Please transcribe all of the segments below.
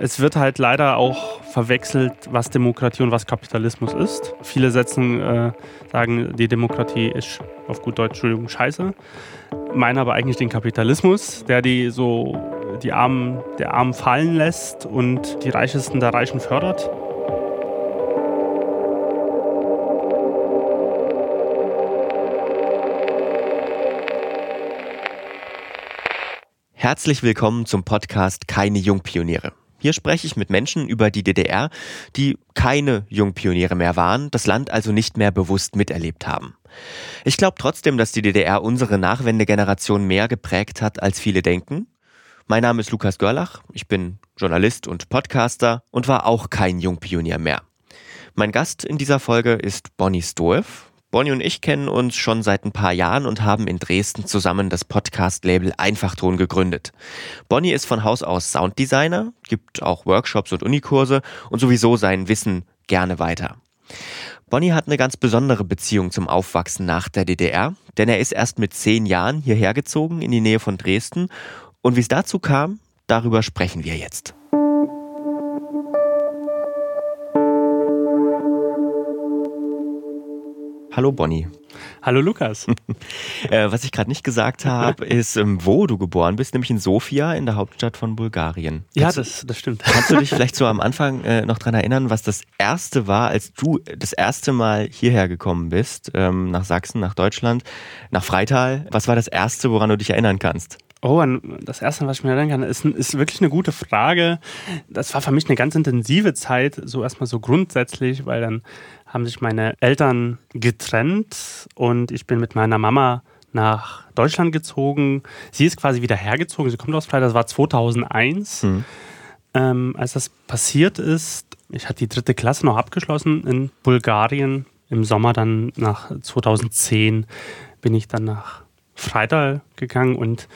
Es wird halt leider auch verwechselt, was Demokratie und was Kapitalismus ist. Viele setzen, äh, sagen, die Demokratie ist auf gut Deutsch, Entschuldigung, scheiße. Meinen aber eigentlich den Kapitalismus, der die so die Armen der Armen fallen lässt und die Reichesten der Reichen fördert. Herzlich willkommen zum Podcast Keine Jungpioniere. Hier spreche ich mit Menschen über die DDR, die keine Jungpioniere mehr waren, das Land also nicht mehr bewusst miterlebt haben. Ich glaube trotzdem, dass die DDR unsere Nachwendegeneration mehr geprägt hat, als viele denken. Mein Name ist Lukas Görlach, ich bin Journalist und Podcaster und war auch kein Jungpionier mehr. Mein Gast in dieser Folge ist Bonnie Stoev. Bonnie und ich kennen uns schon seit ein paar Jahren und haben in Dresden zusammen das Podcast-Label Einfachton gegründet. Bonnie ist von Haus aus Sounddesigner, gibt auch Workshops und Unikurse und sowieso sein Wissen gerne weiter. Bonnie hat eine ganz besondere Beziehung zum Aufwachsen nach der DDR, denn er ist erst mit zehn Jahren hierher gezogen in die Nähe von Dresden. Und wie es dazu kam, darüber sprechen wir jetzt. Hallo Bonnie. Hallo Lukas. äh, was ich gerade nicht gesagt habe, ist, ähm, wo du geboren bist, nämlich in Sofia, in der Hauptstadt von Bulgarien. Ja, das, das stimmt. Kannst du dich vielleicht so am Anfang äh, noch dran erinnern, was das erste war, als du das erste Mal hierher gekommen bist, ähm, nach Sachsen, nach Deutschland, nach Freital? Was war das erste, woran du dich erinnern kannst? Oh, das erste, was ich mir erinnern kann, ist, ist wirklich eine gute Frage. Das war für mich eine ganz intensive Zeit, so erstmal so grundsätzlich, weil dann haben sich meine Eltern getrennt und ich bin mit meiner Mama nach Deutschland gezogen. Sie ist quasi wieder hergezogen. Sie kommt aus Freiburg. Das war 2001. Mhm. Ähm, als das passiert ist, ich hatte die dritte Klasse noch abgeschlossen in Bulgarien. Im Sommer dann nach 2010 bin ich dann nach Freital gegangen und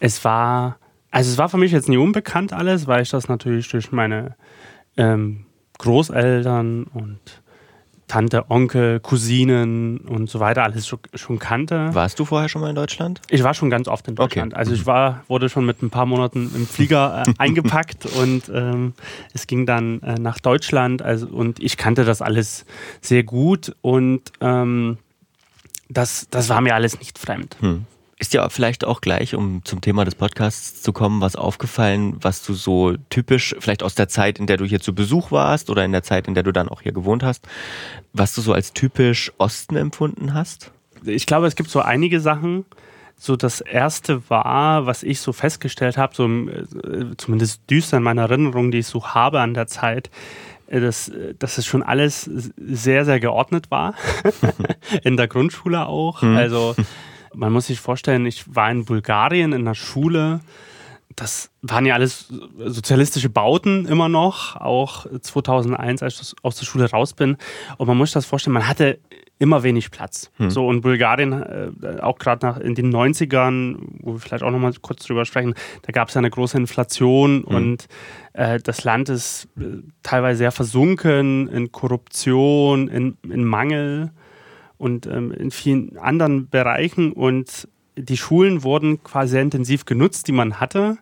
es war, also es war für mich jetzt nie unbekannt alles, weil ich das natürlich durch meine ähm, Großeltern und Tante, Onkel, Cousinen und so weiter alles schon, schon, kannte. Warst du vorher schon mal in Deutschland? Ich war schon ganz oft in Deutschland. Okay. Also ich war, wurde schon mit ein paar Monaten im Flieger äh, eingepackt und ähm, es ging dann äh, nach Deutschland. Also, und ich kannte das alles sehr gut und ähm, das, das war mir alles nicht fremd. Hm. Ist dir vielleicht auch gleich, um zum Thema des Podcasts zu kommen, was aufgefallen, was du so typisch, vielleicht aus der Zeit, in der du hier zu Besuch warst oder in der Zeit, in der du dann auch hier gewohnt hast, was du so als typisch Osten empfunden hast? Ich glaube, es gibt so einige Sachen. So das erste war, was ich so festgestellt habe, so äh, zumindest düster in meiner Erinnerung, die ich so habe an der Zeit, äh, dass, dass es schon alles sehr, sehr geordnet war. in der Grundschule auch. Mhm. Also man muss sich vorstellen, ich war in Bulgarien in der Schule. Das waren ja alles sozialistische Bauten immer noch, auch 2001, als ich aus der Schule raus bin. Und man muss sich das vorstellen, man hatte immer wenig Platz. Hm. So in Bulgarien, äh, auch gerade in den 90ern, wo wir vielleicht auch nochmal kurz drüber sprechen, da gab es ja eine große Inflation hm. und äh, das Land ist äh, teilweise sehr versunken in Korruption, in, in Mangel und ähm, in vielen anderen Bereichen. Und die Schulen wurden quasi sehr intensiv genutzt, die man hatte.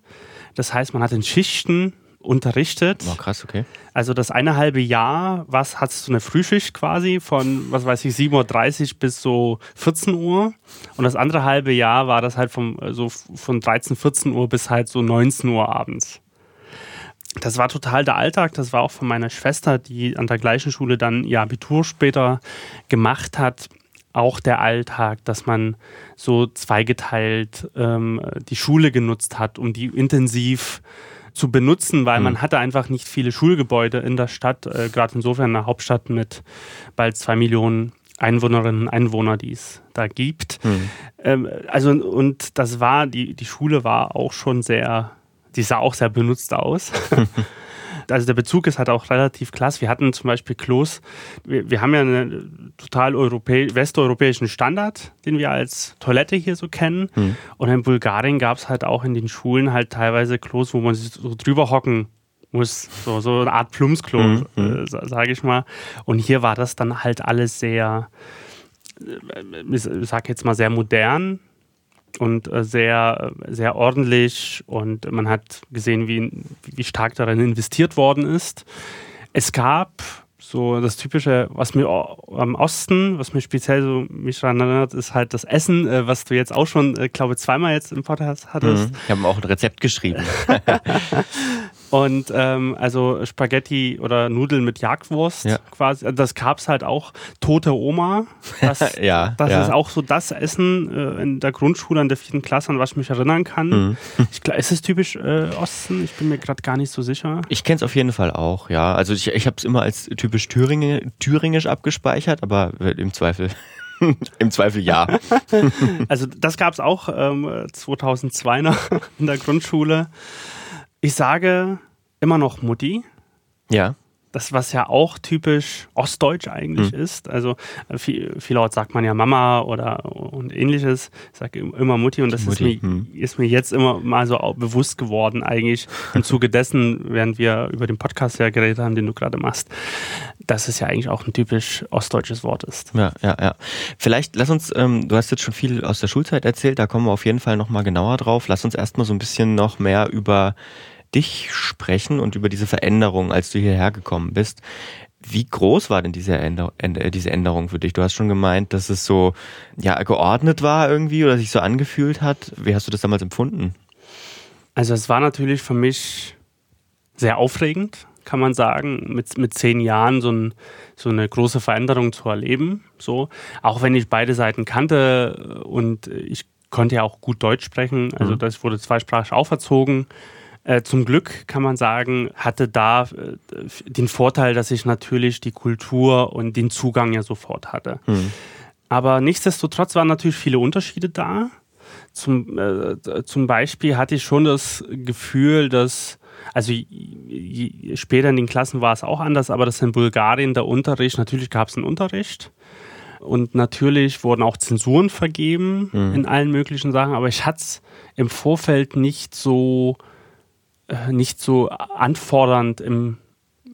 Das heißt, man hat in Schichten unterrichtet. Oh, krass, okay. Also das eine halbe Jahr, was hattest du eine Frühschicht quasi von, was weiß ich, 7.30 Uhr bis so 14 Uhr. Und das andere halbe Jahr war das halt vom, so von 13, 14 Uhr bis halt so 19 Uhr abends das war total der Alltag. Das war auch von meiner Schwester, die an der gleichen Schule dann ihr Abitur später gemacht hat, auch der Alltag, dass man so zweigeteilt ähm, die Schule genutzt hat, um die intensiv zu benutzen, weil mhm. man hatte einfach nicht viele Schulgebäude in der Stadt, äh, gerade insofern eine Hauptstadt mit bald zwei Millionen Einwohnerinnen und Einwohner, die es da gibt. Mhm. Ähm, also und das war, die, die Schule war auch schon sehr die sah auch sehr benutzt aus. also der Bezug ist halt auch relativ klasse. Wir hatten zum Beispiel Klos, wir, wir haben ja einen total westeuropäischen Standard, den wir als Toilette hier so kennen. Mhm. Und in Bulgarien gab es halt auch in den Schulen halt teilweise Klos, wo man sich so drüber hocken muss. So, so eine Art Plumpsklo, mhm. äh, sage ich mal. Und hier war das dann halt alles sehr, äh, ich sag jetzt mal sehr modern und äh, sehr, sehr ordentlich und man hat gesehen, wie, wie stark darin investiert worden ist. Es gab so das typische, was mir am Osten, was mir speziell so mich daran erinnert, ist halt das Essen, äh, was du jetzt auch schon, äh, glaube zweimal jetzt im Podcast hattest. Mhm. Ich habe auch ein Rezept geschrieben. Und ähm, also Spaghetti oder Nudeln mit Jagdwurst ja. quasi. Also das gab es halt auch. Tote Oma. Das, ja, das ja. ist auch so das Essen äh, in der Grundschule in der vierten Klasse, an was ich mich erinnern kann. Mhm. Ich, ist es typisch äh, Osten? Ich bin mir gerade gar nicht so sicher. Ich kenne es auf jeden Fall auch, ja. Also ich, ich habe es immer als typisch Thüringen, thüringisch abgespeichert, aber im Zweifel. Im Zweifel ja. also das gab es auch ähm, 2002 noch in der Grundschule. Ich sage immer noch Mutti. Ja. Das, was ja auch typisch ostdeutsch eigentlich mhm. ist. Also äh, viel, vielerorts sagt man ja Mama oder und ähnliches. Ich sage immer Mutti und das Mutti. Ist, mir, mhm. ist mir jetzt immer mal so bewusst geworden, eigentlich im Zuge dessen, während wir über den Podcast ja geredet haben, den du gerade machst, dass es ja eigentlich auch ein typisch ostdeutsches Wort ist. Ja, ja, ja. Vielleicht lass uns, ähm, du hast jetzt schon viel aus der Schulzeit erzählt, da kommen wir auf jeden Fall nochmal genauer drauf. Lass uns erstmal so ein bisschen noch mehr über dich sprechen und über diese Veränderung, als du hierher gekommen bist. Wie groß war denn diese, Änder äh, diese Änderung für dich? Du hast schon gemeint, dass es so ja, geordnet war irgendwie oder sich so angefühlt hat. Wie hast du das damals empfunden? Also es war natürlich für mich sehr aufregend, kann man sagen, mit, mit zehn Jahren so, ein, so eine große Veränderung zu erleben. So. Auch wenn ich beide Seiten kannte und ich konnte ja auch gut Deutsch sprechen, also mhm. das wurde zweisprachig auferzogen. Äh, zum Glück kann man sagen, hatte da äh, den Vorteil, dass ich natürlich die Kultur und den Zugang ja sofort hatte. Mhm. Aber nichtsdestotrotz waren natürlich viele Unterschiede da. Zum, äh, zum Beispiel hatte ich schon das Gefühl, dass, also später in den Klassen war es auch anders, aber dass in Bulgarien der Unterricht, natürlich gab es einen Unterricht und natürlich wurden auch Zensuren vergeben mhm. in allen möglichen Sachen, aber ich hatte es im Vorfeld nicht so äh, nicht so anfordernd im,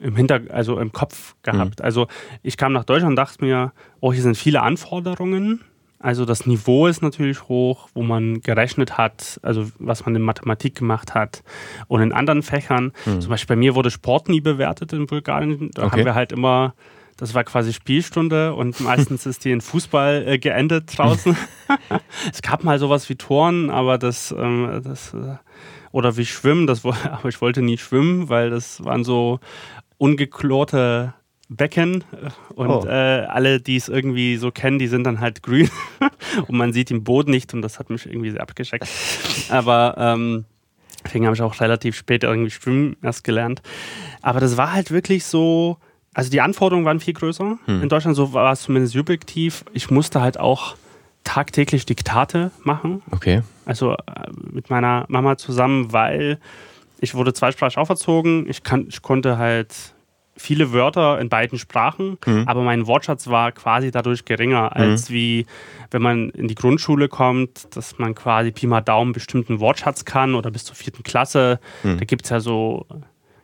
im Hinter, also im Kopf gehabt. Mhm. Also ich kam nach Deutschland und dachte mir, oh, hier sind viele Anforderungen. Also das Niveau ist natürlich hoch, wo man gerechnet hat, also was man in Mathematik gemacht hat und in anderen Fächern. Mhm. Zum Beispiel bei mir wurde Sport nie bewertet in Bulgarien. Da okay. haben wir halt immer, das war quasi Spielstunde und meistens ist die in Fußball äh, geendet draußen. es gab mal sowas wie Toren, aber das, ähm, das äh, oder wie Schwimmen, das, aber ich wollte nie schwimmen, weil das waren so ungeklorte Becken und oh. äh, alle, die es irgendwie so kennen, die sind dann halt grün und man sieht den Boden nicht und das hat mich irgendwie sehr abgeschreckt. Aber ähm, deswegen habe ich auch relativ spät irgendwie Schwimmen erst gelernt. Aber das war halt wirklich so, also die Anforderungen waren viel größer. Hm. In Deutschland so war es zumindest subjektiv. Ich musste halt auch tagtäglich Diktate machen. Okay. Also äh, mit meiner Mama zusammen, weil ich wurde zweisprachig auferzogen. Ich, kann, ich konnte halt viele Wörter in beiden Sprachen, mhm. aber mein Wortschatz war quasi dadurch geringer, mhm. als mhm. wie wenn man in die Grundschule kommt, dass man quasi Pi mal Daumen bestimmten Wortschatz kann oder bis zur vierten Klasse. Mhm. Da gibt es ja so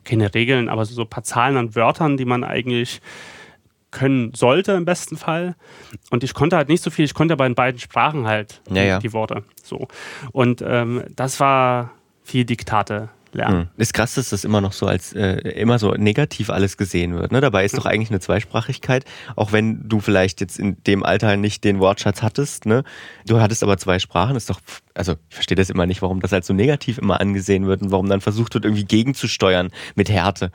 keine Regeln, aber so ein paar Zahlen an Wörtern, die man eigentlich können sollte im besten Fall. Und ich konnte halt nicht so viel, ich konnte aber in beiden Sprachen halt ja, ja. die Worte. So. Und ähm, das war viel Diktate lernen. Hm. Ist krass, dass das immer noch so als äh, immer so negativ alles gesehen wird. Ne? Dabei ist doch eigentlich eine Zweisprachigkeit, auch wenn du vielleicht jetzt in dem Alter nicht den Wortschatz hattest. Ne? Du hattest aber zwei Sprachen, ist doch, also ich verstehe das immer nicht, warum das als so negativ immer angesehen wird und warum dann versucht wird, irgendwie gegenzusteuern mit Härte.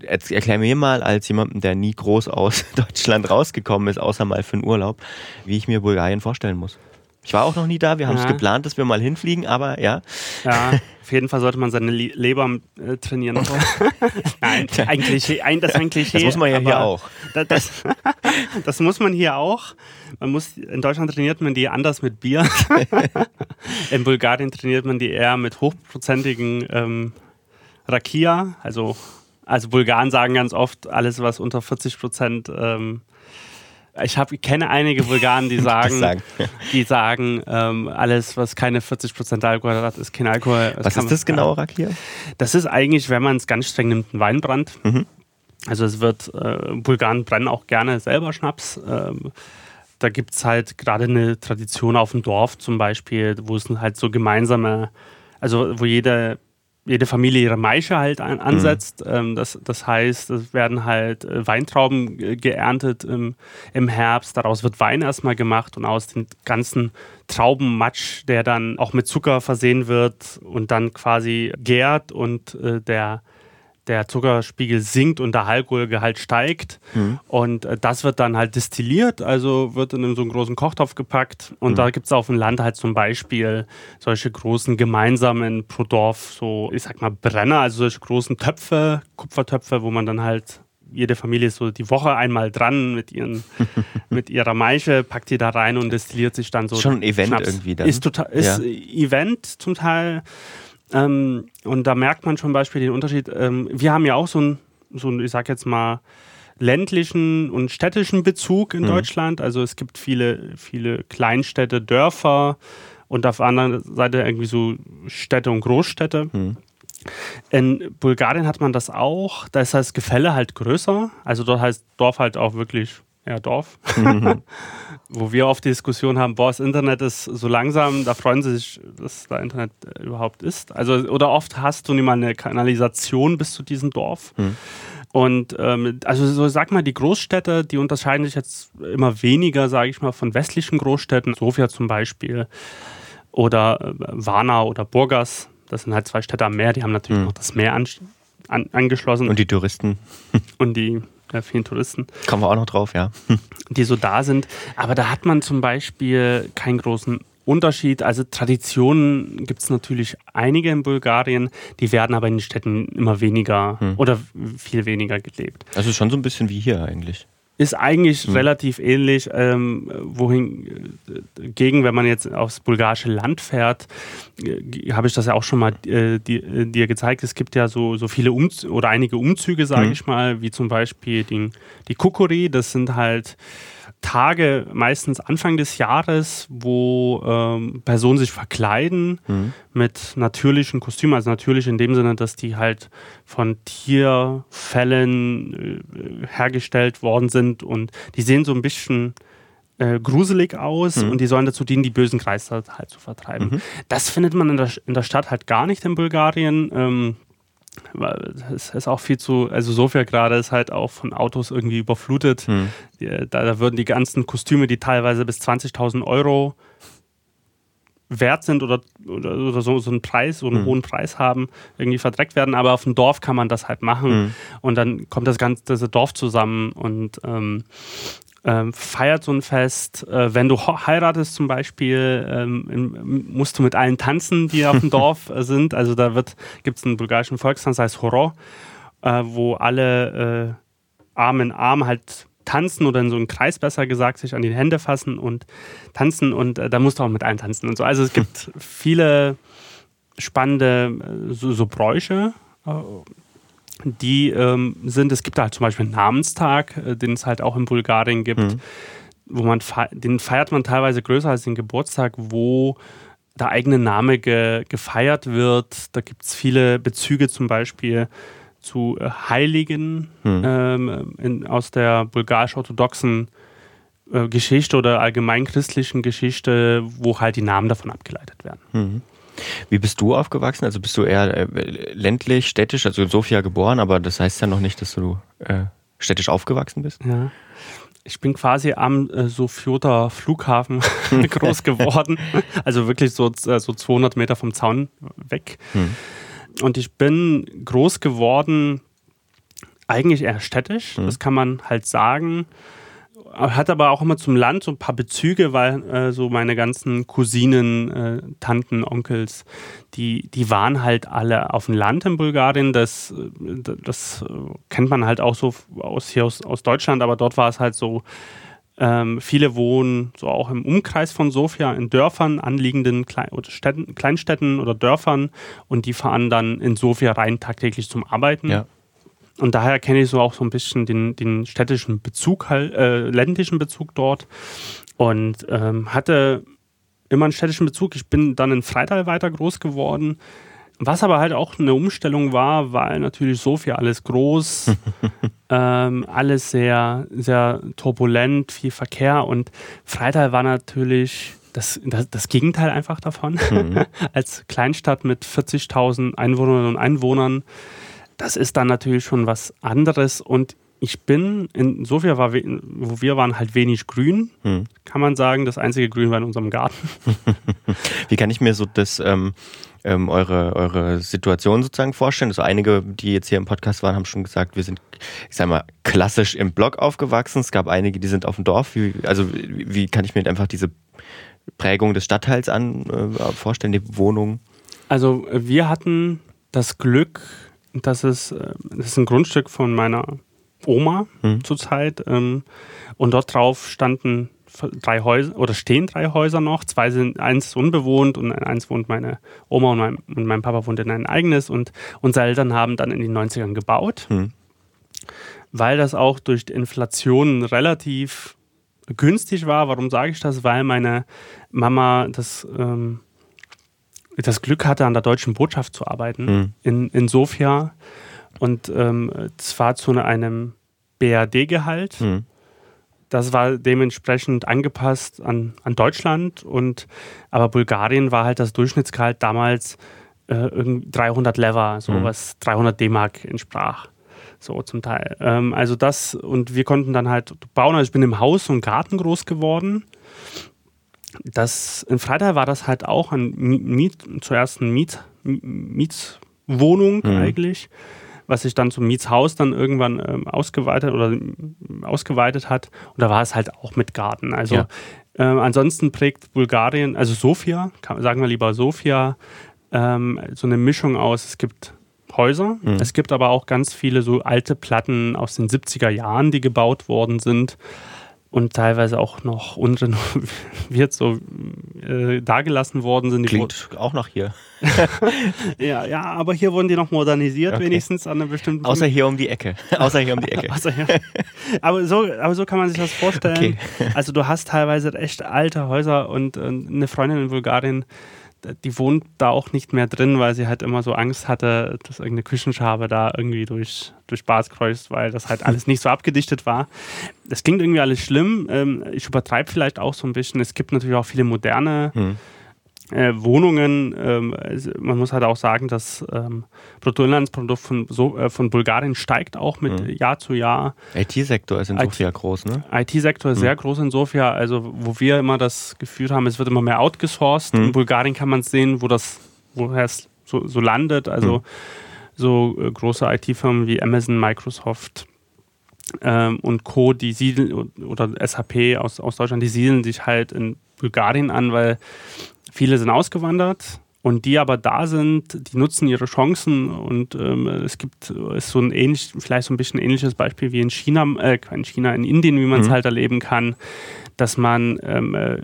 Jetzt erklär mir mal als jemanden, der nie groß aus Deutschland rausgekommen ist, außer mal für einen Urlaub, wie ich mir Bulgarien vorstellen muss. Ich war auch noch nie da. Wir haben es ja. geplant, dass wir mal hinfliegen, aber ja. Ja, auf jeden Fall sollte man seine Leber äh, trainieren. Nein, eigentlich, ein, das ist ein Klischee. Das muss man ja hier auch. Das, das, das, muss man hier auch. Man muss, in Deutschland trainiert man die anders mit Bier. in Bulgarien trainiert man die eher mit hochprozentigen ähm, Rakia. Also, also Bulgaren sagen ganz oft, alles, was unter 40 Prozent ähm, ich hab, kenne einige Bulgaren, die sagen, sagen. die sagen, ähm, alles, was keine 40% Alkohol hat, ist kein Alkohol. Das was ist das genau, Rakia? Das ist eigentlich, wenn man es ganz streng nimmt, ein Weinbrand. Mhm. Also es wird, äh, Bulgaren brennen auch gerne selber Schnaps. Ähm, da gibt es halt gerade eine Tradition auf dem Dorf zum Beispiel, wo es halt so gemeinsame, also wo jede, jede Familie ihre Maische halt an, ansetzt. Mhm. Ähm, das, das heißt, es werden halt äh, Weintrauben geerntet im, im Herbst. Daraus wird Wein erstmal gemacht und aus dem ganzen Traubenmatsch, der dann auch mit Zucker versehen wird und dann quasi gärt und äh, der der Zuckerspiegel sinkt und der Alkoholgehalt steigt. Mhm. Und äh, das wird dann halt destilliert, also wird in so einen großen Kochtopf gepackt. Und mhm. da gibt es auf dem Land halt zum Beispiel solche großen gemeinsamen pro Dorf, so ich sag mal Brenner, also solche großen Töpfe, Kupfertöpfe, wo man dann halt jede Familie ist so die Woche einmal dran mit, ihren, mit ihrer Maische, packt die da rein und destilliert sich dann so. Schon ein Event Schnaps. irgendwie dann. Ist, total, ist ja. Event zum Teil. Ähm, und da merkt man zum Beispiel den Unterschied. Ähm, wir haben ja auch so ein, so ein, ich sag jetzt mal, ländlichen und städtischen Bezug in mhm. Deutschland. Also es gibt viele, viele Kleinstädte, Dörfer und auf der anderen Seite irgendwie so Städte und Großstädte. Mhm. In Bulgarien hat man das auch. Da ist das Gefälle halt größer. Also dort heißt Dorf halt auch wirklich ja, Dorf, mhm. wo wir oft die Diskussion haben, boah, das Internet ist so langsam, da freuen sie sich, dass da Internet äh, überhaupt ist. Also, oder oft hast du nicht mal eine Kanalisation bis zu diesem Dorf. Mhm. Und ähm, also so sag mal, die Großstädte, die unterscheiden sich jetzt immer weniger, sage ich mal, von westlichen Großstädten. Sofia zum Beispiel oder äh, Varna oder Burgas. Das sind halt zwei Städte am Meer, die haben natürlich mhm. noch das Meer an, an, angeschlossen. Und die Touristen. Und die ja, vielen Touristen. Kommen wir auch noch drauf, ja. Die so da sind. Aber da hat man zum Beispiel keinen großen Unterschied. Also Traditionen gibt es natürlich einige in Bulgarien, die werden aber in den Städten immer weniger hm. oder viel weniger gelebt. Also schon so ein bisschen wie hier eigentlich. Ist eigentlich mhm. relativ ähnlich, ähm, wohingegen, wenn man jetzt aufs bulgarische Land fährt, äh, habe ich das ja auch schon mal äh, dir, äh, dir, gezeigt. Es gibt ja so, so viele Umzüge oder einige Umzüge, sage mhm. ich mal, wie zum Beispiel die, die Kukuri. Das sind halt Tage, meistens Anfang des Jahres, wo ähm, Personen sich verkleiden mhm. mit natürlichen Kostümen. Also natürlich in dem Sinne, dass die halt von Tierfällen äh, hergestellt worden sind und die sehen so ein bisschen äh, gruselig aus mhm. und die sollen dazu dienen, die bösen Geister halt zu vertreiben. Mhm. Das findet man in der, in der Stadt halt gar nicht in Bulgarien. Ähm, es ist auch viel zu, also Sofia gerade ist halt auch von Autos irgendwie überflutet. Hm. Da, da, würden die ganzen Kostüme, die teilweise bis 20.000 Euro wert sind oder, oder, oder so, so einen Preis, so einen hm. hohen Preis haben, irgendwie verdreckt werden. Aber auf dem Dorf kann man das halt machen. Hm. Und dann kommt das ganze Dorf zusammen und ähm, ähm, feiert so ein Fest. Äh, wenn du heiratest zum Beispiel, ähm, musst du mit allen tanzen, die auf dem Dorf äh, sind. Also da gibt es einen bulgarischen Volkstanz, heißt Horo, äh, wo alle äh, Arm in Arm halt tanzen oder in so einem Kreis besser gesagt, sich an die Hände fassen und tanzen und äh, da musst du auch mit allen tanzen und so. Also es gibt viele spannende äh, so, so Bräuche die ähm, sind, es gibt halt zum Beispiel einen Namenstag, äh, den es halt auch in Bulgarien gibt, mhm. wo man den feiert man teilweise größer als den Geburtstag, wo der eigene Name ge gefeiert wird. Da gibt es viele Bezüge zum Beispiel zu äh, Heiligen mhm. ähm, in, aus der bulgarisch-orthodoxen äh, Geschichte oder allgemein christlichen Geschichte, wo halt die Namen davon abgeleitet werden. Mhm. Wie bist du aufgewachsen? Also bist du eher äh, ländlich, städtisch, also in Sofia geboren, aber das heißt ja noch nicht, dass du äh, städtisch aufgewachsen bist? Ja. Ich bin quasi am äh, Sofioter Flughafen groß geworden. Also wirklich so, äh, so 200 Meter vom Zaun weg. Hm. Und ich bin groß geworden, eigentlich eher städtisch, hm. das kann man halt sagen hat aber auch immer zum Land so ein paar Bezüge, weil äh, so meine ganzen Cousinen, äh, Tanten, Onkels, die, die waren halt alle auf dem Land in Bulgarien. Das, das kennt man halt auch so aus, hier aus, aus Deutschland, aber dort war es halt so, ähm, viele wohnen so auch im Umkreis von Sofia in Dörfern, anliegenden Klein oder Städten, Kleinstädten oder Dörfern und die fahren dann in Sofia rein tagtäglich zum Arbeiten. Ja. Und daher kenne ich so auch so ein bisschen den, den städtischen Bezug, äh, ländlichen Bezug dort. Und ähm, hatte immer einen städtischen Bezug. Ich bin dann in Freital weiter groß geworden. Was aber halt auch eine Umstellung war, weil natürlich Sofia alles groß, ähm, alles sehr, sehr turbulent, viel Verkehr und Freital war natürlich das, das, das Gegenteil einfach davon. Mhm. Als Kleinstadt mit 40.000 Einwohnerinnen und Einwohnern, das ist dann natürlich schon was anderes und ich bin, in Sofia war, wo wir waren, halt wenig grün, hm. kann man sagen. Das einzige Grün war in unserem Garten. Wie kann ich mir so das ähm, ähm, eure, eure Situation sozusagen vorstellen? Also einige, die jetzt hier im Podcast waren, haben schon gesagt, wir sind, ich sag mal, klassisch im Block aufgewachsen. Es gab einige, die sind auf dem Dorf. Wie, also wie, wie kann ich mir einfach diese Prägung des Stadtteils an äh, vorstellen, die Wohnung? Also wir hatten das Glück, dass es, äh, das ist ein Grundstück von meiner Oma mhm. zurzeit ähm, und dort drauf standen drei Häuser oder stehen drei Häuser noch. Zwei sind, eins ist unbewohnt und eins wohnt meine Oma und mein, und mein Papa wohnt in ein eigenes und unsere Eltern haben dann in den 90ern gebaut, hm. weil das auch durch die Inflation relativ günstig war. Warum sage ich das? Weil meine Mama das, ähm, das Glück hatte, an der deutschen Botschaft zu arbeiten hm. in, in Sofia und ähm, zwar zu einem BRD-Gehalt. Hm das war dementsprechend angepasst an, an Deutschland und aber Bulgarien war halt das Durchschnittsgehalt damals äh, 300 Lever, so mhm. was 300 D-Mark entsprach. So zum Teil. Ähm, also das und wir konnten dann halt bauen. Also ich bin im Haus und Garten groß geworden. Das, in Freital war das halt auch ein Miet, zuerst eine Miet, Mietswohnung mhm. eigentlich was sich dann zum Mietshaus dann irgendwann ähm, ausgeweitet oder ausgeweitet hat. Und da war es halt auch mit Garten. Also ja. ähm, ansonsten prägt Bulgarien, also Sofia, kann, sagen wir lieber Sofia, ähm, so eine Mischung aus, es gibt Häuser, mhm. es gibt aber auch ganz viele so alte Platten aus den 70er Jahren, die gebaut worden sind und teilweise auch noch unrenoviert so äh, dagelassen worden sind. Die Klingt auch noch hier. ja, ja, aber hier wurden die noch modernisiert, okay. wenigstens an einer bestimmten. Außer hier um die Ecke. Außer hier um die Ecke. aber, so, aber so kann man sich das vorstellen. Okay. also du hast teilweise echt alte Häuser und, und eine Freundin in Bulgarien die wohnt da auch nicht mehr drin, weil sie halt immer so Angst hatte, dass irgendeine Küchenschabe da irgendwie durch, durch Bars kreuzt, weil das halt alles nicht so abgedichtet war. Das klingt irgendwie alles schlimm. Ähm, ich übertreibe vielleicht auch so ein bisschen. Es gibt natürlich auch viele moderne mhm äh, Wohnungen. Ähm, man muss halt auch sagen, das ähm, Bruttoinlandsprodukt von, so, äh, von Bulgarien steigt auch mit mhm. Jahr zu Jahr. IT-Sektor ist in Sofia groß, ne? IT-Sektor ist mhm. sehr groß in Sofia. Also, wo wir immer das Gefühl haben, es wird immer mehr outgesourced. Mhm. In Bulgarien kann man sehen, wo das, woher es so, so landet. Also, mhm. so äh, große IT-Firmen wie Amazon, Microsoft. Ähm, und Co., die siedeln, oder SAP aus, aus Deutschland, die siedeln sich halt in Bulgarien an, weil Viele sind ausgewandert und die aber da sind, die nutzen ihre Chancen und ähm, es gibt ist so ein ähnlich, vielleicht so ein bisschen ähnliches Beispiel wie in China, äh, in China, in Indien, wie man es mhm. halt erleben kann, dass man ähm, äh,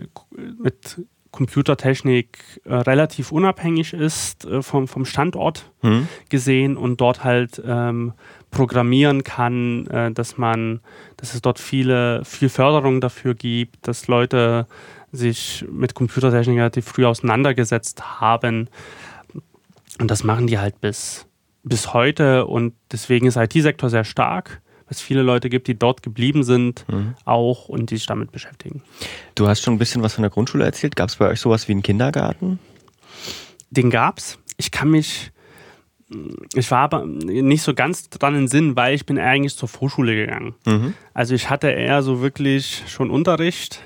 mit Computertechnik äh, relativ unabhängig ist äh, vom, vom Standort mhm. gesehen und dort halt ähm, programmieren kann, äh, dass man, dass es dort viele, viel Förderung dafür gibt, dass Leute sich mit Computertechnik relativ früh auseinandergesetzt haben. Und das machen die halt bis, bis heute. Und deswegen ist IT-Sektor sehr stark, weil es viele Leute gibt, die dort geblieben sind, mhm. auch und die sich damit beschäftigen. Du hast schon ein bisschen was von der Grundschule erzählt. Gab es bei euch sowas wie einen Kindergarten? Den gab es. Ich kann mich ich war aber nicht so ganz dran in Sinn, weil ich bin eigentlich zur Vorschule gegangen. Mhm. Also ich hatte eher so wirklich schon Unterricht,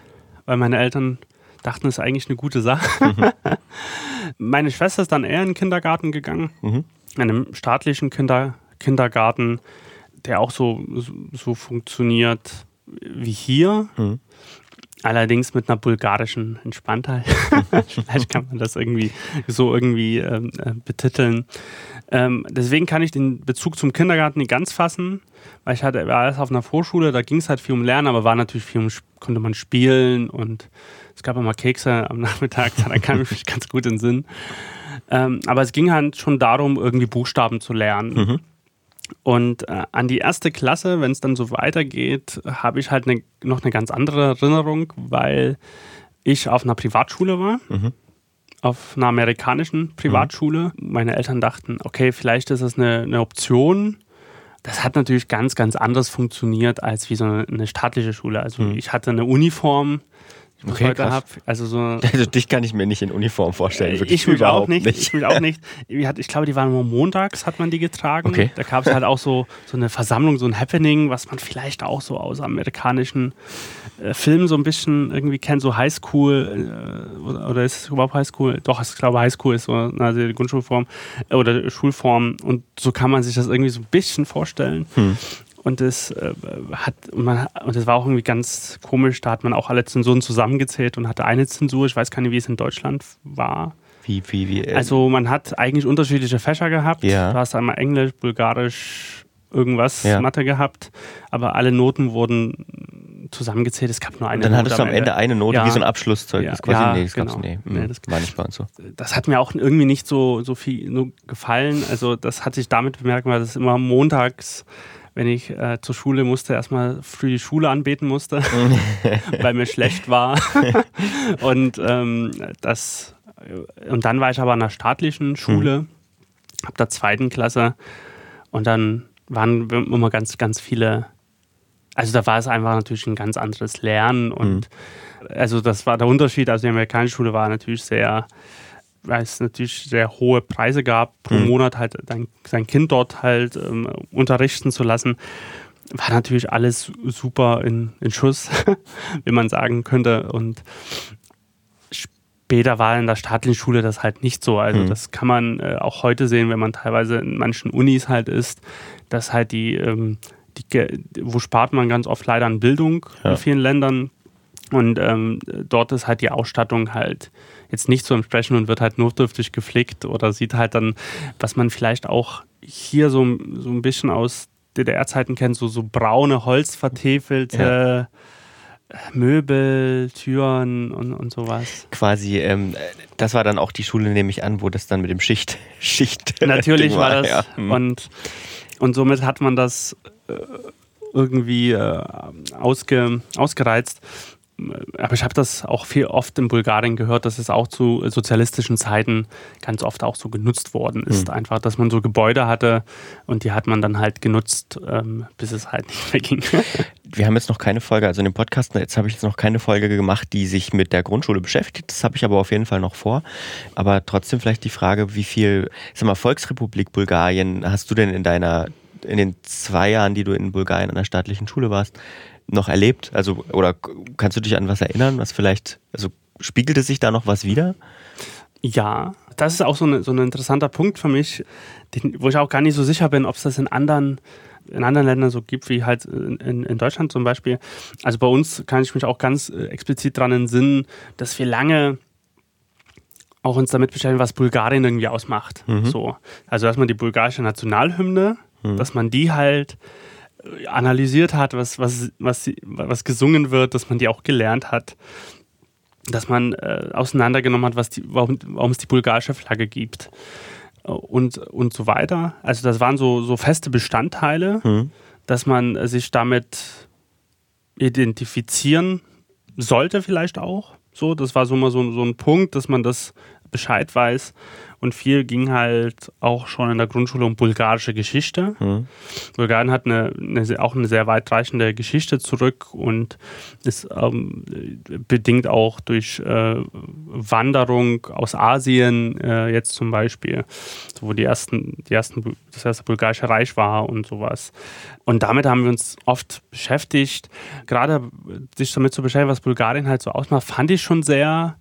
weil meine Eltern dachten, es ist eigentlich eine gute Sache. Mhm. Meine Schwester ist dann eher in den Kindergarten gegangen, mhm. in einem staatlichen Kinder Kindergarten, der auch so, so funktioniert wie hier. Mhm. Allerdings mit einer bulgarischen Entspanntheit. Vielleicht kann man das irgendwie so irgendwie ähm, äh, betiteln. Ähm, deswegen kann ich den Bezug zum Kindergarten nicht ganz fassen, weil ich hatte war erst auf einer Vorschule, da ging es halt viel um Lernen, aber war natürlich viel um, konnte man spielen und es gab immer Kekse am Nachmittag, da kam ich mich ganz gut in den Sinn. Ähm, aber es ging halt schon darum, irgendwie Buchstaben zu lernen. Mhm. Und äh, an die erste Klasse, wenn es dann so weitergeht, habe ich halt ne, noch eine ganz andere Erinnerung, weil ich auf einer Privatschule war. Mhm. Auf einer amerikanischen Privatschule. Mhm. Meine Eltern dachten, okay, vielleicht ist das eine, eine Option. Das hat natürlich ganz, ganz anders funktioniert als wie so eine staatliche Schule. Also mhm. ich hatte eine Uniform, ich okay, heute habe. Also so. Also dich kann ich mir nicht in Uniform vorstellen. Äh, ich mich auch nicht, nicht. Ich mich auch nicht. Ich glaube, die waren nur montags, hat man die getragen. Okay. Da gab es halt auch so, so eine Versammlung, so ein Happening, was man vielleicht auch so aus amerikanischen äh, Filmen so ein bisschen irgendwie kennt, so Highschool äh, oder, oder ist es überhaupt Highschool? Doch, ich glaube Highschool ist so also die Grundschulform äh, oder Schulform und so kann man sich das irgendwie so ein bisschen vorstellen. Hm. Und das äh, hat man, und das war auch irgendwie ganz komisch. Da hat man auch alle Zensuren zusammengezählt und hatte eine Zensur. Ich weiß gar nicht, wie es in Deutschland war. Wie, wie, wie? Äh also man hat eigentlich unterschiedliche Fächer gehabt. Ja. Du hast einmal Englisch, Bulgarisch, irgendwas ja. Mathe gehabt, aber alle Noten wurden zusammengezählt. Es gab nur eine Dann Note hattest du am Ende, Ende eine Note, ja. wie so ein Abschlusszeugnis. Ja. Quasi, ja, nee, das genau. nee. nee hm, das war nicht bei uns so. Das hat mir auch irgendwie nicht so, so viel nur gefallen. Also das hat sich damit bemerkt, weil das immer montags wenn ich äh, zur Schule musste, erstmal früh die Schule anbeten musste, weil mir schlecht war. und ähm, das und dann war ich aber an der staatlichen Schule, mhm. ab der zweiten Klasse und dann waren immer ganz, ganz viele, also da war es einfach natürlich ein ganz anderes Lernen und mhm. also das war der Unterschied, also die amerikanische Schule war natürlich sehr weil es natürlich sehr hohe Preise gab, pro mhm. Monat halt sein Kind dort halt ähm, unterrichten zu lassen, war natürlich alles super in, in Schuss, wie man sagen könnte. Und später war in der staatlichen Schule das halt nicht so. Also mhm. das kann man äh, auch heute sehen, wenn man teilweise in manchen Unis halt ist, dass halt die, ähm, die wo spart man ganz oft leider an Bildung ja. in vielen Ländern. Und ähm, dort ist halt die Ausstattung halt jetzt nicht so entsprechen und wird halt notdürftig geflickt oder sieht halt dann, was man vielleicht auch hier so, so ein bisschen aus DDR-Zeiten kennt, so, so braune, holzvertäfelte ja. Möbel, Türen und, und sowas. Quasi, ähm, das war dann auch die Schule, nehme ich an, wo das dann mit dem Schicht. Schicht Natürlich war, war das. Ja. Hm. Und, und somit hat man das äh, irgendwie äh, ausge, ausgereizt aber ich habe das auch viel oft in Bulgarien gehört, dass es auch zu sozialistischen Zeiten ganz oft auch so genutzt worden ist. Mhm. Einfach, dass man so Gebäude hatte und die hat man dann halt genutzt, ähm, bis es halt nicht mehr ging. Wir haben jetzt noch keine Folge, also in dem Podcast, jetzt habe ich jetzt noch keine Folge gemacht, die sich mit der Grundschule beschäftigt. Das habe ich aber auf jeden Fall noch vor. Aber trotzdem vielleicht die Frage, wie viel, sag mal, Volksrepublik Bulgarien hast du denn in deiner, in den zwei Jahren, die du in Bulgarien an der staatlichen Schule warst, noch erlebt? Also, oder kannst du dich an was erinnern, was vielleicht, also spiegelte sich da noch was wieder? Ja, das ist auch so, eine, so ein interessanter Punkt für mich, den, wo ich auch gar nicht so sicher bin, ob es das in anderen, in anderen Ländern so gibt, wie halt in, in Deutschland zum Beispiel. Also bei uns kann ich mich auch ganz äh, explizit daran entsinnen, dass wir lange auch uns damit beschäftigen, was Bulgarien irgendwie ausmacht. Mhm. So. Also dass man die bulgarische Nationalhymne, mhm. dass man die halt analysiert hat, was, was, was, was gesungen wird, dass man die auch gelernt hat, dass man äh, auseinandergenommen hat, was die, warum, warum es die bulgarische Flagge gibt und, und so weiter. Also das waren so, so feste Bestandteile, mhm. dass man sich damit identifizieren sollte vielleicht auch. So, das war so mal so, so ein Punkt, dass man das Bescheid weiß. Und viel ging halt auch schon in der Grundschule um bulgarische Geschichte. Mhm. Bulgarien hat eine, eine, auch eine sehr weitreichende Geschichte zurück und ist ähm, bedingt auch durch äh, Wanderung aus Asien, äh, jetzt zum Beispiel, wo die ersten, die ersten, das erste bulgarische Reich war und sowas. Und damit haben wir uns oft beschäftigt. Gerade sich damit zu beschäftigen, was Bulgarien halt so ausmacht, fand ich schon sehr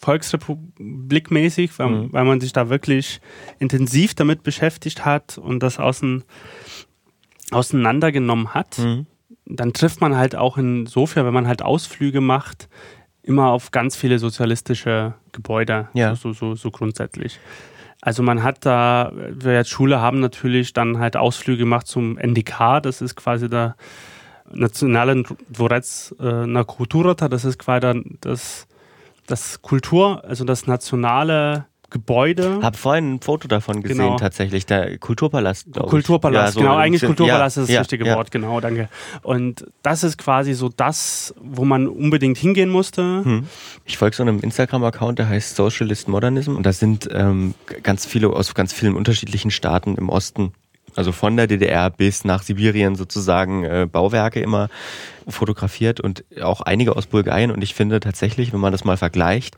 volksrepublikmäßig, weil, mhm. weil man sich da wirklich intensiv damit beschäftigt hat und das außen, auseinandergenommen hat. Mhm. Dann trifft man halt auch insofern, wenn man halt Ausflüge macht, immer auf ganz viele sozialistische Gebäude, ja. so, so, so grundsätzlich. Also man hat da, wir als Schule haben natürlich dann halt Ausflüge gemacht zum NDK, das ist quasi der Nationale Dvorec äh, na das ist quasi das das Kultur, also das nationale Gebäude. Hab vorhin ein Foto davon gesehen, Genau. tatsächlich. Der Kulturpalast. Kulturpalast, Ja, so genau, ein eigentlich Kulturpalast ja, ist das ja, richtige. Wort, genau, danke. Und das ist quasi so das, wo man unbedingt hingehen musste. Hm. Ich folge so einem Instagram-Account, der heißt Socialist Modernism. Und da sind ähm, ganz viele aus ganz vielen unterschiedlichen Staaten im Osten, also von der DDR bis nach Sibirien sozusagen, äh, Bauwerke immer fotografiert und auch einige aus Bulgarien. Und ich finde tatsächlich, wenn man das mal vergleicht,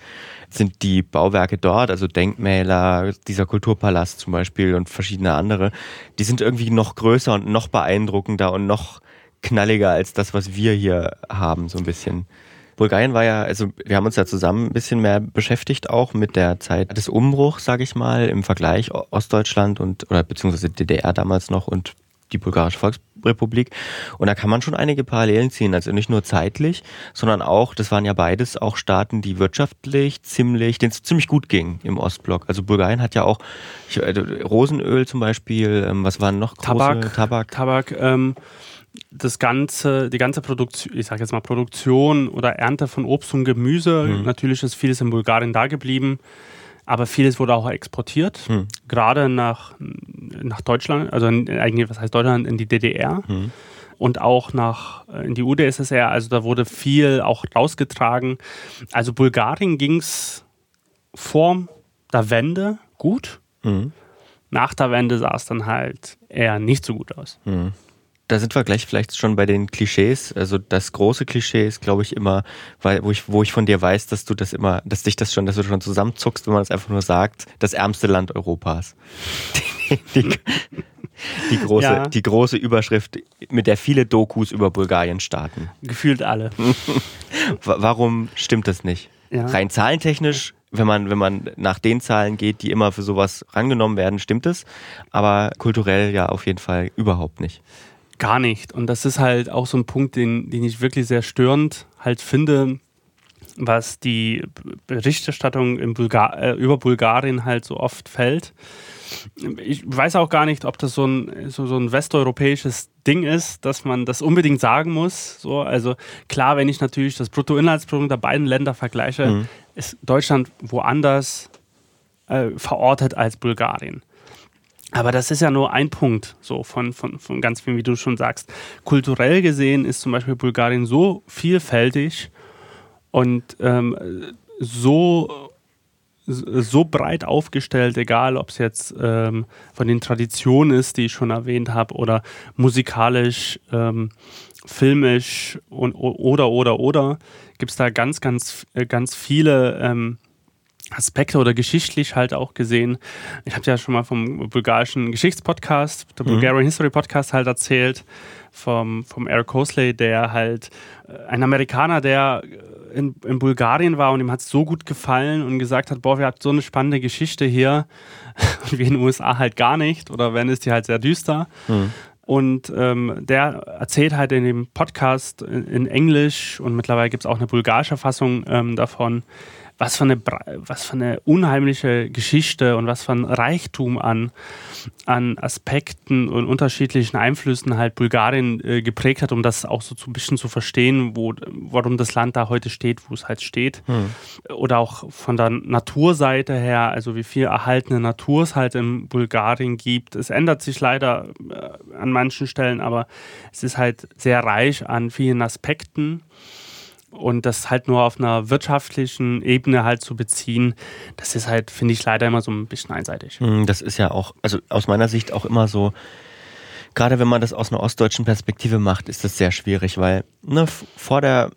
sind die Bauwerke dort, also Denkmäler, dieser Kulturpalast zum Beispiel und verschiedene andere, die sind irgendwie noch größer und noch beeindruckender und noch knalliger als das, was wir hier haben, so ein bisschen. Bulgarien war ja, also wir haben uns ja zusammen ein bisschen mehr beschäftigt auch mit der Zeit des Umbruchs, sage ich mal, im Vergleich Ostdeutschland und oder beziehungsweise DDR damals noch und die Bulgarische Volksrepublik. Und da kann man schon einige Parallelen ziehen. Also nicht nur zeitlich, sondern auch, das waren ja beides auch Staaten, die wirtschaftlich ziemlich, denen es ziemlich gut ging im Ostblock. Also Bulgarien hat ja auch ich, äh, Rosenöl zum Beispiel, ähm, was waren noch große Tabak, Tabak. Tabak, ähm, das ganze, die ganze Produktion, ich sage jetzt mal Produktion oder Ernte von Obst und Gemüse. Mhm. Natürlich ist vieles in Bulgarien da geblieben, aber vieles wurde auch exportiert, Hm. gerade nach, nach Deutschland, also in, eigentlich, was heißt Deutschland, in die DDR. Hm. Und auch nach äh, in die UdSSR, also da wurde viel auch rausgetragen. Also Bulgarien ging es vor der Wende gut. Mhm. Nach der Wende sah es dann halt eher nicht so gut aus. Da sind wir gleich vielleicht schon bei den Klischees. Also das große Klischee ist, glaube ich, immer, weil, wo ich, wo ich von dir weiß, dass du das immer, dass dich das schon, dass du schon zusammenzuckst, wenn man das einfach nur sagt, das ärmste Land Europas. Die, die, die große, Ja. die große Überschrift, mit der viele Dokus über Bulgarien starten. Gefühlt alle. Wa- Warum stimmt das nicht? Ja. Rein zahlentechnisch, wenn man, wenn man nach den Zahlen geht, die immer für sowas rangenommen werden, stimmt es. Aber kulturell ja auf jeden Fall überhaupt nicht. Gar nicht. Und das ist halt auch so ein Punkt, den, den ich wirklich sehr störend halt finde, was die Berichterstattung Bulgar äh, über Bulgarien halt so oft fällt. Ich weiß auch gar nicht, ob das so ein, so, so ein westeuropäisches Ding ist, dass man das unbedingt sagen muss. So, also klar, wenn ich natürlich das Bruttoinlandsprodukt der beiden Länder vergleiche, Mhm. ist Deutschland woanders äh, verortet als Bulgarien. Aber das ist ja nur ein Punkt so von, von, von ganz vielen, wie du schon sagst. Kulturell gesehen ist zum Beispiel Bulgarien so vielfältig und ähm, so, so breit aufgestellt, egal ob es jetzt ähm, von den Traditionen ist, die ich schon erwähnt habe, oder musikalisch, ähm, filmisch und, oder, oder, oder, gibt es da ganz, ganz, äh, ganz viele ähm, Aspekte oder geschichtlich halt auch gesehen. Ich habe ja schon mal vom bulgarischen Geschichtspodcast, der Bulgarian History Podcast halt erzählt, vom, vom Eric Hosley, der halt äh, ein Amerikaner, der äh, in, in Bulgarien war und ihm hat es so gut gefallen und gesagt hat, boah, wir habt so eine spannende Geschichte hier und wir in den USA halt gar nicht oder wenn ist die halt sehr düster. Und ähm, der erzählt halt in dem Podcast in, in Englisch und mittlerweile gibt es auch eine bulgarische Fassung ähm, davon, was für, eine, was für eine unheimliche Geschichte und was für ein Reichtum an, an Aspekten und unterschiedlichen Einflüssen halt Bulgarien äh, geprägt hat, um das auch so zu, ein bisschen zu verstehen, wo, warum das Land da heute steht, wo es halt steht. Oder auch von der Naturseite her, also wie viel erhaltene Natur es halt in Bulgarien gibt. Es ändert sich leider äh, an manchen Stellen, aber es ist halt sehr reich an vielen Aspekten. Und das halt nur auf einer wirtschaftlichen Ebene halt zu beziehen, das ist halt, finde ich, leider immer so ein bisschen einseitig. Hm, Das ist ja auch, also aus meiner Sicht auch immer so, gerade wenn man das aus einer ostdeutschen Perspektive macht, ist das sehr schwierig, weil ne, vor der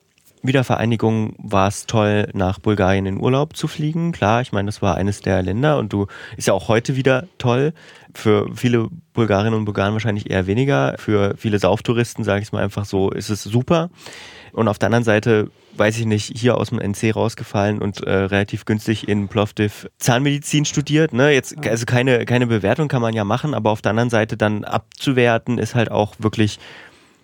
Wiedervereinigung war es toll, nach Bulgarien in Urlaub zu fliegen. Klar, ich meine, das war eines der Länder und du ist ja auch heute wieder toll. Für viele Bulgarinnen und Bulgaren wahrscheinlich eher weniger. Für viele Sauftouristen, sage ich es mal einfach so, ist es super. Und auf der anderen Seite, weiß ich nicht, hier aus dem NC rausgefallen und äh, relativ günstig in Plovdiv Zahnmedizin studiert. Ne? Jetzt, also keine, keine Bewertung kann man ja machen, aber auf der anderen Seite dann abzuwerten ist halt auch wirklich,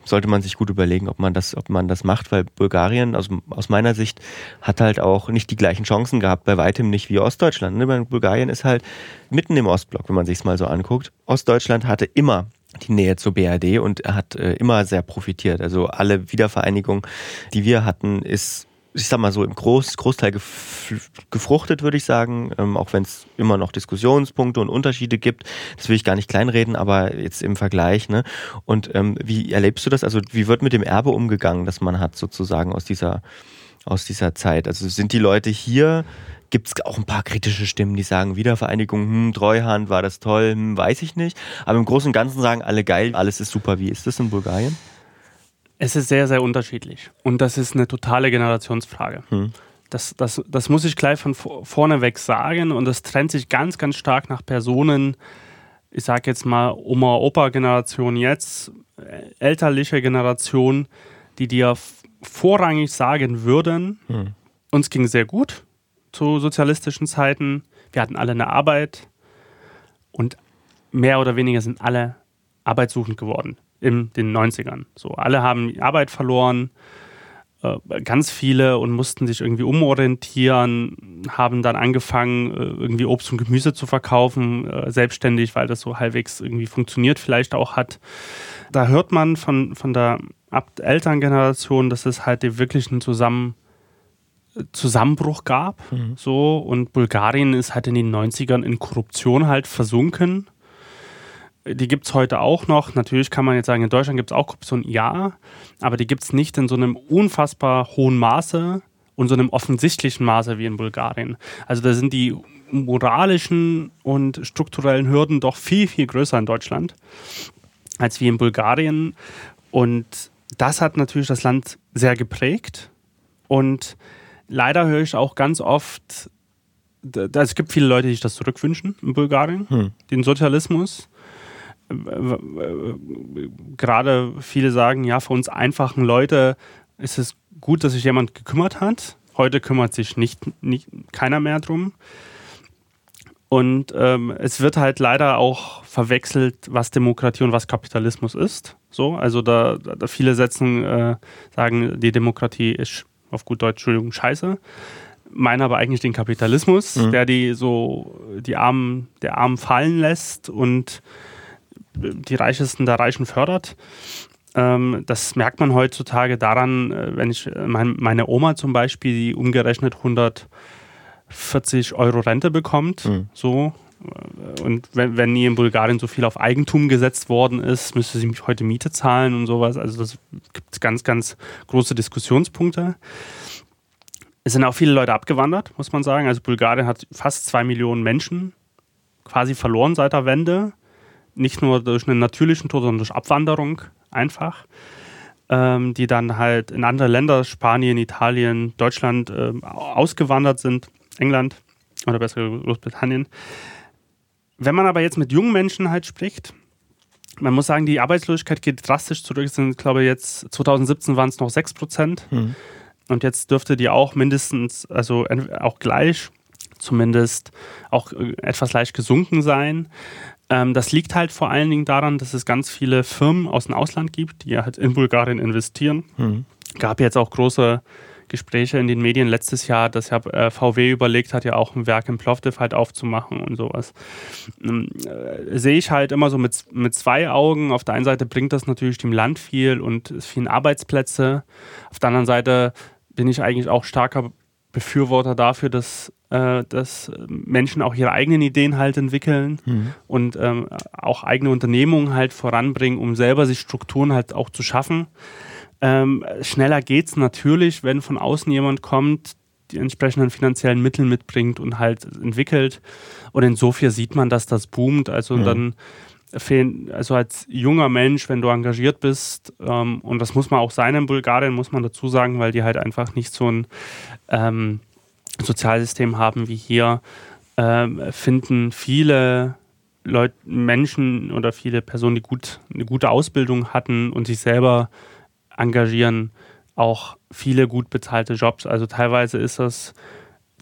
sollte man sich gut überlegen, ob man das, ob man das macht, weil Bulgarien aus, aus meiner Sicht hat halt auch nicht die gleichen Chancen gehabt, bei weitem nicht wie Ostdeutschland. Ne? Bulgarien ist halt mitten im Ostblock, wenn man sich mal so anguckt. Ostdeutschland hatte immer die Nähe zur BRD und hat äh, immer sehr profitiert. Also alle Wiedervereinigungen, die wir hatten, ist ich sag mal so, im Groß, Großteil gefruchtet, würde ich sagen, ähm, auch wenn es immer noch Diskussionspunkte und Unterschiede gibt. Das will ich gar nicht kleinreden, aber jetzt im Vergleich. Ne? Und ähm, wie erlebst du das? Also wie wird mit dem Erbe umgegangen, das man hat sozusagen aus dieser, aus dieser Zeit? Also sind die Leute hier gibt es auch ein paar kritische Stimmen, die sagen, Wiedervereinigung, hm, Treuhand, war das toll, hm, weiß ich nicht. Aber im Großen und Ganzen sagen alle geil, alles ist super. Wie ist das in Bulgarien? Es ist sehr, sehr unterschiedlich. Und das ist eine totale Generationsfrage. Hm. Das, das, das muss ich gleich von vorne weg sagen. Und das trennt sich ganz, ganz stark nach Personen. Ich sage jetzt mal Oma-Opa-Generation jetzt, äh, elterliche Generation, die dir vorrangig sagen würden, hm. uns ging sehr gut zu sozialistischen Zeiten. Wir hatten alle eine Arbeit und mehr oder weniger sind alle arbeitssuchend geworden in den 90ern. So, alle haben Arbeit verloren, äh, ganz viele und mussten sich irgendwie umorientieren, haben dann angefangen, äh, irgendwie Obst und Gemüse zu verkaufen, äh, selbstständig, weil das so halbwegs irgendwie funktioniert, vielleicht auch hat. Da hört man von, von der Elterngeneration, dass es halt wirklich einen Zusammen, Zusammenbruch gab. Mhm. So, und Bulgarien ist halt in den 90ern in Korruption halt versunken die gibt es heute auch noch. Natürlich kann man jetzt sagen, in Deutschland gibt es auch Korruption, ja, aber die gibt es nicht in so einem unfassbar hohen Maße und so einem offensichtlichen Maße wie in Bulgarien. Also da sind die moralischen und strukturellen Hürden doch viel, viel größer in Deutschland als wie in Bulgarien. Und das hat natürlich das Land sehr geprägt. Und leider höre ich auch ganz oft, es gibt viele Leute, die sich das zurückwünschen in Bulgarien, hm. den Sozialismus gerade viele sagen, ja, für uns einfachen Leute ist es gut, dass sich jemand gekümmert hat. Heute kümmert sich nicht, nicht keiner mehr drum. Und ähm, es wird halt leider auch verwechselt, was Demokratie und was Kapitalismus ist. So, also da, da viele setzen, äh, sagen, die Demokratie ist auf gut Deutsch, Entschuldigung, scheiße. Meinen aber eigentlich den Kapitalismus, mhm. der die so die Armen, der Armen fallen lässt und die Reichesten der Reichen fördert. Ähm, das merkt man heutzutage daran, äh, wenn ich äh, mein, meine Oma zum Beispiel, die umgerechnet 140 Euro Rente bekommt, mhm. so. Äh, und wenn, wenn nie in Bulgarien so viel auf Eigentum gesetzt worden ist, müsste sie heute Miete zahlen und sowas. Also das gibt ganz, ganz große Diskussionspunkte. Es sind auch viele Leute abgewandert, muss man sagen. Also Bulgarien hat fast zwei Millionen Menschen quasi verloren seit der Wende nicht nur durch einen natürlichen Tod, sondern durch Abwanderung einfach, ähm, die dann halt in andere Länder, Spanien, Italien, Deutschland äh, ausgewandert sind, England oder besser Großbritannien. Wenn man aber jetzt mit jungen Menschen halt spricht, man muss sagen, die Arbeitslosigkeit geht drastisch zurück. Es sind, glaube ich, jetzt 2017 waren es noch 6 Prozent. Mhm. Und jetzt dürfte die auch mindestens, also auch gleich, zumindest auch äh, etwas leicht gesunken sein. Ähm, das liegt halt vor allen Dingen daran, dass es ganz viele Firmen aus dem Ausland gibt, die halt in Bulgarien investieren. Mhm. Gab jetzt auch große Gespräche in den Medien letztes Jahr, dass ja äh, VW überlegt hat, ja auch ein Werk in Plovdiv halt aufzumachen und sowas. Ähm, äh, sehe ich halt immer so mit, mit zwei Augen. Auf der einen Seite bringt das natürlich dem Land viel und es vielen Arbeitsplätze. Auf der anderen Seite bin ich eigentlich auch starker Befürworter dafür, dass, äh, dass Menschen auch ihre eigenen Ideen halt entwickeln mhm. und ähm, auch eigene Unternehmungen halt voranbringen, um selber sich Strukturen halt auch zu schaffen. Ähm, schneller geht es natürlich, wenn von außen jemand kommt, die entsprechenden finanziellen Mittel mitbringt und halt entwickelt. Und insofern sieht man, dass das boomt. Also mhm. dann fehlen, also als junger Mensch, wenn du engagiert bist, ähm, und das muss man auch sein in Bulgarien, muss man dazu sagen, weil die halt einfach nicht so ein ähm, Sozialsystem haben wie hier, ähm, finden viele Leute, Menschen oder viele Personen, die gut, eine gute Ausbildung hatten und sich selber engagieren, auch viele gut bezahlte Jobs. Also teilweise ist das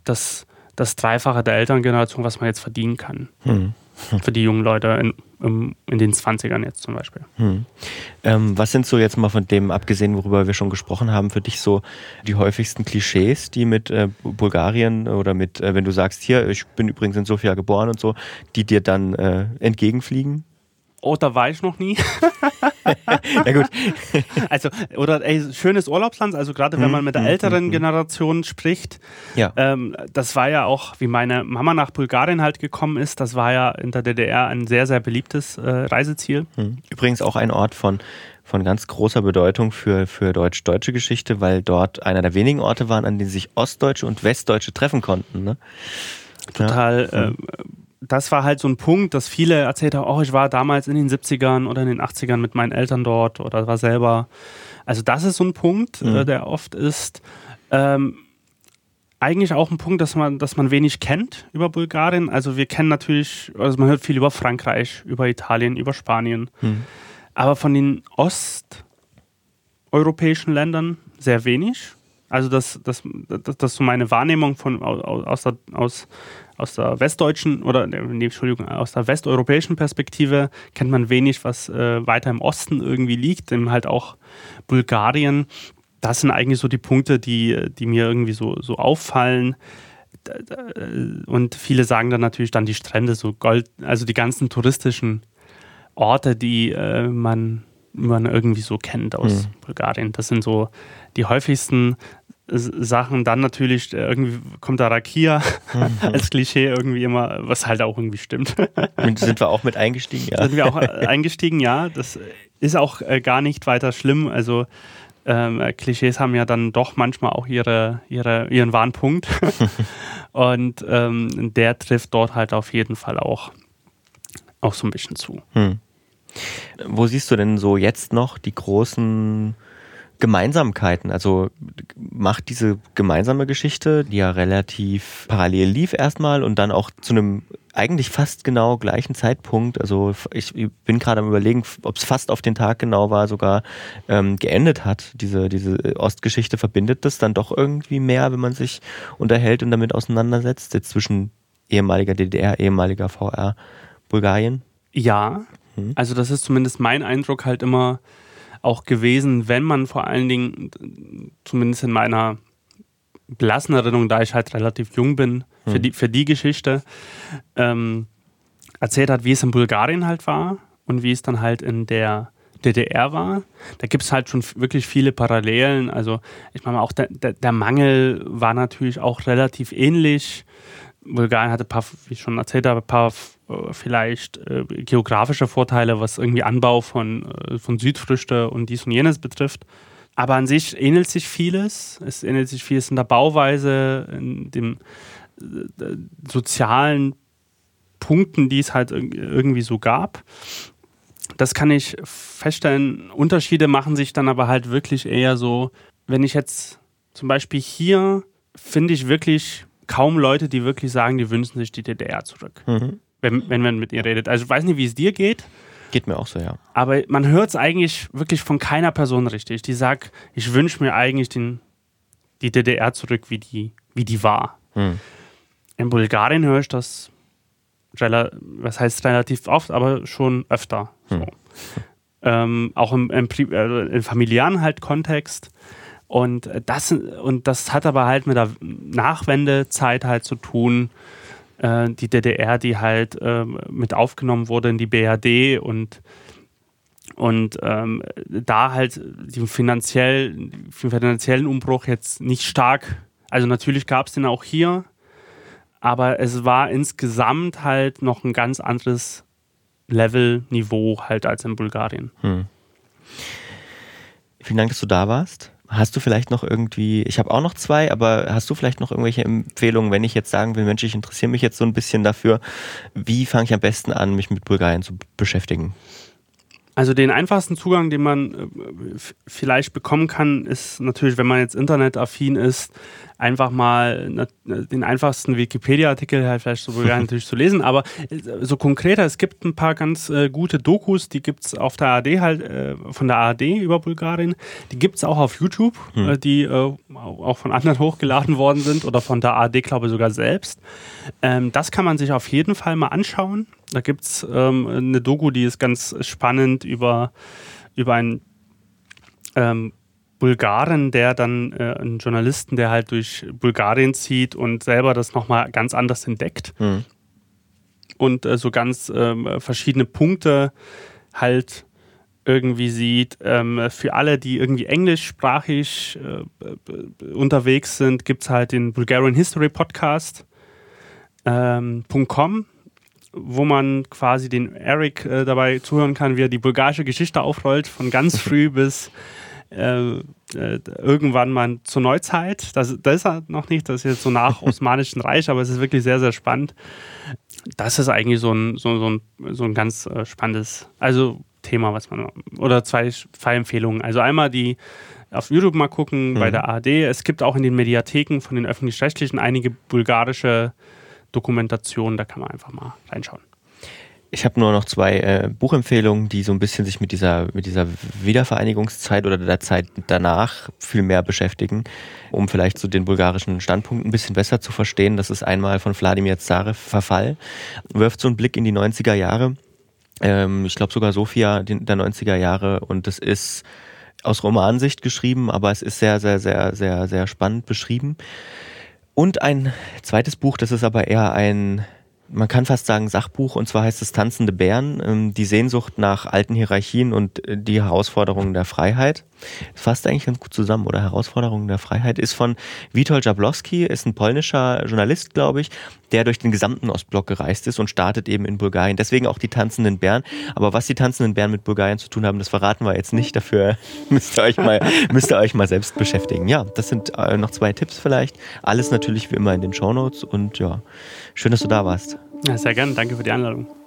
das, das Dreifache der Elterngeneration, was man jetzt verdienen kann. Hm. Für die jungen Leute in in den 20ern jetzt zum Beispiel. Hm. Ähm, was sind so jetzt mal von dem, abgesehen, worüber wir schon gesprochen haben, für dich so die häufigsten Klischees, die mit äh, Bulgarien oder mit, äh, wenn du sagst, hier, ich bin übrigens in Sofia geboren und so, die dir dann äh, entgegenfliegen? Oh, da war ich noch nie. ja gut. Also, oder ey, schönes Urlaubsland, also gerade wenn mhm, man mit der mhm, älteren mhm, Generation spricht. Ja. Ähm, das war ja auch, wie meine Mama nach Bulgarien halt gekommen ist, das war ja in der DDR ein sehr, sehr beliebtes äh, Reiseziel. Übrigens auch ein Ort von von ganz großer Bedeutung für, für deutsch-deutsche Geschichte, weil dort einer der wenigen Orte waren, an denen sich Ostdeutsche und Westdeutsche treffen konnten. Ne? Total. Ja. Äh, das war halt so ein Punkt, dass viele erzählt haben, oh, ich war damals in den 70ern oder in den 80ern mit meinen Eltern dort oder war selber. Also das ist so ein Punkt, mhm. äh, der oft ist. Ähm, eigentlich auch ein Punkt, dass man, dass man wenig kennt über Bulgarien. Also wir kennen natürlich, also man hört viel über Frankreich, über Italien, über Spanien. Mhm. Aber von den osteuropäischen Ländern sehr wenig. Also das, das, das, das ist so meine Wahrnehmung von, aus, der, aus, aus der westdeutschen oder nee, Entschuldigung, aus der westeuropäischen Perspektive kennt man wenig, was äh, weiter im Osten irgendwie liegt, eben halt auch Bulgarien. Das sind eigentlich so die Punkte, die, die mir irgendwie so, so auffallen. Und viele sagen dann natürlich dann die Strände, so Gold, also die ganzen touristischen Orte, die äh, man, man irgendwie so kennt aus mhm. Bulgarien. Das sind so die häufigsten Sachen. Dann natürlich, äh, irgendwie kommt da Rakia mhm. als Klischee irgendwie immer, was halt auch irgendwie stimmt. sind wir auch mit eingestiegen, ja. Sind wir auch äh, eingestiegen, ja. Das ist auch äh, gar nicht weiter schlimm. Also ähm, Klischees haben ja dann doch manchmal auch ihre, ihre, ihren wahren Punkt. Und ähm, der trifft dort halt auf jeden Fall auch, auch so ein bisschen zu. Hm. Wo siehst du denn so jetzt noch die großen Gemeinsamkeiten. Also macht diese gemeinsame Geschichte, die ja relativ parallel lief erstmal und dann auch zu einem eigentlich fast genau gleichen Zeitpunkt, also ich bin gerade am überlegen, ob es fast auf den Tag genau war, sogar ähm, geendet hat. Diese, diese Ostgeschichte verbindet das dann doch irgendwie mehr, wenn man sich unterhält und damit auseinandersetzt, jetzt zwischen ehemaliger DDR, ehemaliger VR, Bulgarien? Ja, mhm. also das ist zumindest mein Eindruck halt immer, auch gewesen, wenn man vor allen Dingen, zumindest in meiner blassen Erinnerung, da ich halt relativ jung bin, für, hm. die, für die Geschichte, ähm, erzählt hat, wie es in Bulgarien halt war und wie es dann halt in der DDR war. Da gibt es halt schon wirklich viele Parallelen. Also ich meine auch der, der, der Mangel war natürlich auch relativ ähnlich. Bulgarien hatte ein paar, wie ich schon erzählt habe, ein paar äh, vielleicht äh, geografische Vorteile, was irgendwie Anbau von, äh, von Südfrüchte und dies und jenes betrifft. Aber an sich ähnelt sich vieles. Es ähnelt sich vieles in der Bauweise, in den äh, sozialen Punkten, die es halt irgendwie so gab. Das kann ich feststellen. Unterschiede machen sich dann aber halt wirklich eher so, wenn ich jetzt zum Beispiel hier finde ich wirklich kaum Leute, die wirklich sagen, die wünschen sich die DDR zurück. Mhm. Wenn, wenn man mit ihr redet. Also ich weiß nicht, wie es dir geht. Geht mir auch so, ja. Aber man hört es eigentlich wirklich von keiner Person richtig, die sagt, ich wünsche mir eigentlich den, die DDR zurück, wie die, wie die war. Mhm. In Bulgarien höre ich das, was heißt relativ oft, aber schon öfter. So. Mhm. Ähm, auch im, im, also im familiären halt Kontext und das, und das hat aber halt mit der Nachwendezeit halt zu tun. Äh, die DDR, die halt äh, mit aufgenommen wurde in die BRD und, und ähm, da halt den, finanziell, den finanziellen Umbruch jetzt nicht stark, also natürlich gab es den auch hier, aber es war insgesamt halt noch ein ganz anderes Level, Niveau halt als in Bulgarien. Hm. Vielen Dank, dass du da warst. Hast du vielleicht noch irgendwie, ich habe auch noch zwei, aber hast du vielleicht noch irgendwelche Empfehlungen, wenn ich jetzt sagen will, Mensch, ich interessiere mich jetzt so ein bisschen dafür, wie fange ich am besten an, mich mit Bulgarien zu beschäftigen? Also den einfachsten Zugang, den man äh, vielleicht bekommen kann, ist natürlich, wenn man jetzt internetaffin ist, einfach mal den einfachsten Wikipedia-Artikel halt vielleicht so natürlich zu lesen, aber äh, so konkreter, es gibt ein paar ganz äh, gute Dokus, die gibt es auf der ARD halt, äh, von der ARD über Bulgarien, die gibt es auch auf YouTube, hm. äh, die äh, auch von anderen hochgeladen worden sind oder von der ARD, glaube ich, sogar selbst. Ähm, das kann man sich auf jeden Fall mal anschauen. Da gibt es ähm, eine Doku, die ist ganz spannend über, über einen ähm, Bulgaren, der dann äh, einen Journalisten, der halt durch Bulgarien zieht und selber das nochmal ganz anders entdeckt. Mhm. Und äh, so ganz äh, verschiedene Punkte halt irgendwie sieht. Ähm, für alle, die irgendwie englischsprachig äh, unterwegs sind, gibt es halt den Bulgarian History Podcast. Ähm, .com, wo man quasi den Eric äh, dabei zuhören kann, wie er die bulgarische Geschichte aufrollt, von ganz früh bis äh, äh, irgendwann mal zur Neuzeit. Das, das ist er noch nicht, das ist jetzt so nach Osmanischen Reich, aber es ist wirklich sehr, sehr spannend. Das ist eigentlich so ein, so, so ein, so ein ganz äh, spannendes, also Thema, was man, oder zwei, zwei Empfehlungen. Also einmal die auf YouTube mal gucken mhm. bei der ARD. Es gibt auch in den Mediatheken von den öffentlich-rechtlichen einige bulgarische Dokumentationen, da kann man einfach mal reinschauen. Ich habe nur noch zwei äh, Buchempfehlungen, die so ein bisschen sich mit dieser, mit dieser Wiedervereinigungszeit oder der Zeit danach viel mehr beschäftigen, um vielleicht so den bulgarischen Standpunkt ein bisschen besser zu verstehen. Das ist einmal von Wladimir Zarev Verfall, wirft so einen Blick in die 90er Jahre. Ähm, ich glaube sogar Sofia der 90er Jahre und das ist aus Romansicht geschrieben, aber es ist sehr, sehr, sehr, sehr, sehr spannend beschrieben. Und ein zweites Buch, das ist aber eher ein man kann fast sagen Sachbuch und zwar heißt es Tanzende Bären, ähm, die Sehnsucht nach alten Hierarchien und äh, die Herausforderungen der Freiheit. Fasst eigentlich ganz gut zusammen, oder? Herausforderungen der Freiheit ist von Witold Jablowski, ist ein polnischer Journalist, glaube ich, der durch den gesamten Ostblock gereist ist und startet eben in Bulgarien. Deswegen auch die tanzenden Bären. Aber was die tanzenden Bären mit Bulgarien zu tun haben, das verraten wir jetzt nicht. Dafür müsst ihr euch mal, müsst ihr euch mal selbst beschäftigen. Ja, das sind äh, noch zwei Tipps vielleicht. Alles natürlich wie immer in den Shownotes und ja, schön, dass du da warst. Ja, sehr gerne. Danke für die Einladung.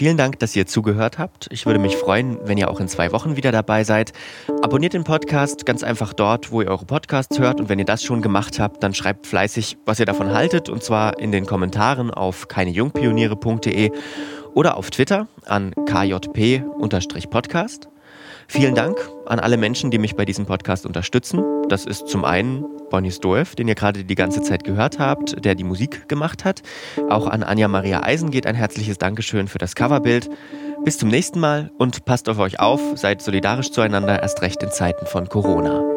Vielen Dank, dass ihr zugehört habt. Ich würde mich freuen, wenn ihr auch in zwei Wochen wieder dabei seid. Abonniert den Podcast ganz einfach dort, wo ihr eure Podcasts hört. Und wenn ihr das schon gemacht habt, dann schreibt fleißig, was ihr davon haltet. Und zwar in den Kommentaren auf keinejungpioniere.de oder auf Twitter an kjp-podcast. Vielen Dank an alle Menschen, die mich bei diesem Podcast unterstützen. Das ist zum einen Bonnie Stoev, den ihr gerade die ganze Zeit gehört habt, der die Musik gemacht hat. Auch an Anja Maria Eisen geht ein herzliches Dankeschön für das Coverbild. Bis zum nächsten Mal und passt auf euch auf, seid solidarisch zueinander, erst recht in Zeiten von Corona.